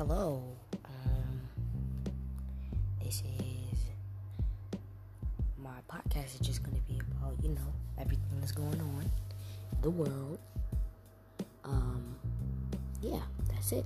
hello. Um, this is my podcast is just gonna be about you know everything that's going on, the world. Um, yeah, that's it.